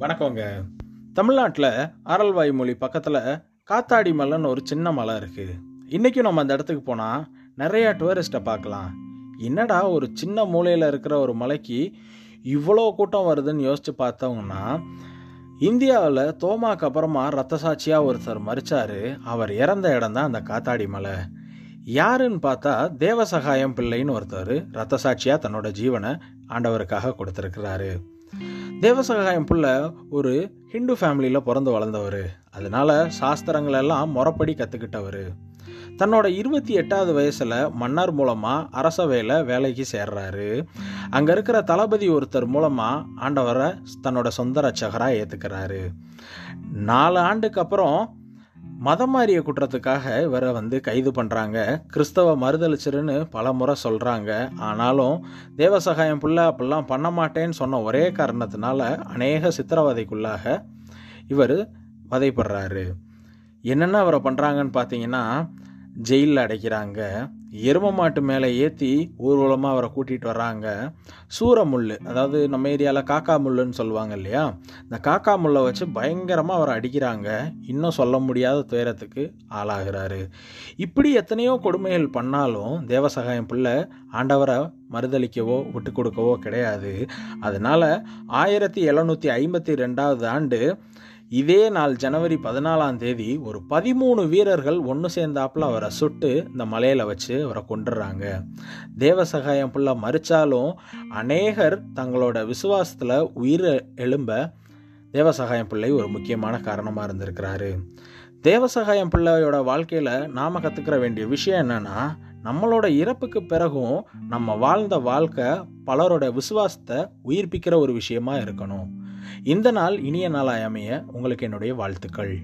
வணக்கங்க. தமிழ்நாட்டில் ஆரல்வாய் மொழி பக்கத்தில் காத்தாடி மலைன்னு ஒரு சின்ன மலை இருக்குது இன்றைக்கும் நம்ம அந்த இடத்துக்கு போனால் நிறையா டூரிஸ்ட்டை பார்க்கலாம். என்னடா ஒரு சின்ன மூலையில் இருக்கிற ஒரு மலைக்கு இவ்வளோ கூட்டம் வருதுன்னு யோசித்து பார்த்தவங்கன்னா இந்தியாவில் தோமாக்கு அப்புறமா ரத்த சாட்சியாக ஒருத்தர் மறிச்சார் அவர் இறந்த இடம் தான் அந்த காத்தாடி மலை. யாருன்னு பார்த்தா தேவசகாயம் பிள்ளைன்னு ஒருத்தர் ரத்த சாட்சியாக தன்னோட ஜீவனை ஆண்டவருக்காக கொடுத்துருக்கிறாரு. தேவசகாயம் பிள்ளை ஒரு ஹிந்து ஃபேமிலியில் பிறந்து வளர்ந்தவர். அதனால சாஸ்திரங்கள் எல்லாம் முறப்படி கற்றுக்கிட்டவர் தன்னோட இருபத்தி எட்டாவது வயசில் மன்னர் மூலமாக அரசவையில் வேலைக்கு சேர்றாரு. அங்கே இருக்கிற தளபதி ஒருத்தர் மூலமாக ஆண்டவரை தன்னோட சொந்த ரட்சகராக ஏற்றுக்கிறாரு நாலு ஆண்டுக்கு அப்புறம் மதம் மாறிய குற்றத்துக்காக இவரை வந்து கைது பண்ணுறாங்க கிறிஸ்தவ மறுதளிச்சிருன்னு பல முறை சொல்கிறாங்க ஆனாலும் தேவசகாயம் புள்ள அப்படிலாம் பண்ண மாட்டேன்னு சொன்ன ஒரே காரணத்தினால அநேக சித்திரவதைக்குள்ளாக இவர் வதைப்படுறாரு. என்னென்ன அவரை பண்ணுறாங்கன்னு பார்த்தீங்கன்னா ஜெயிலில் அடைக்கிறாங்க. எரும மாட்டு மேலே ஏற்றி ஊர்வலமாக அவரை கூட்டிகிட்டு வர்றாங்க. சூரமுள் அதாவது நம்ம ஏரியாவில் காக்கா முள்ளுன்னு சொல்லுவாங்க இல்லையா? இந்த காக்கா முள்ளை வச்சு பயங்கரமாக அவரை அடிக்கிறாங்க. இன்னும் சொல்ல முடியாத துயரத்துக்கு ஆளாகிறாரு. இப்படி எத்தனையோ கொடுமைகள் பண்ணாலும் தேவசகாயம் பிள்ளை ஆண்டவரை மறுதளிக்கவோ விட்டு கொடுக்கவோ கிடையாது. அதனால் ஆயிரத்தி எழுநூற்றி ஐம்பத்தி ரெண்டாவது ஆண்டு இதே நாள் ஜனவரி பதினாலாம் தேதி ஒரு பதிமூணு வீரர்கள் ஒன்று சேர்ந்தாப்புல அவரை சுட்டு இந்த மலையில் வச்சு அவரை கொண்டுடுறாங்க தேவசகாயம் புள்ள மறிச்சாலும் அநேகர் தங்களோட விசுவாசத்தில் உயிரை எழும்ப தேவசகாயம் பிள்ளை ஒரு முக்கியமான காரணமாக இருந்திருக்கிறாரு. தேவசகாயம் பிள்ளையோட வாழ்க்கையில் நாம் கற்றுக்கிற வேண்டிய விஷயம் என்னென்னா நம்மளோட இறப்புக்கு பிறகும் நம்ம வாழ்ந்த வாழ்க்கை பலரோட விசுவாசத்தை உயிர்ப்பிக்கிற ஒரு விஷயமா இருக்கணும். இந்த நாள் இனிய நாளாய் அமைய உங்களுக்கு என்னுடைய வாழ்த்துக்கள்.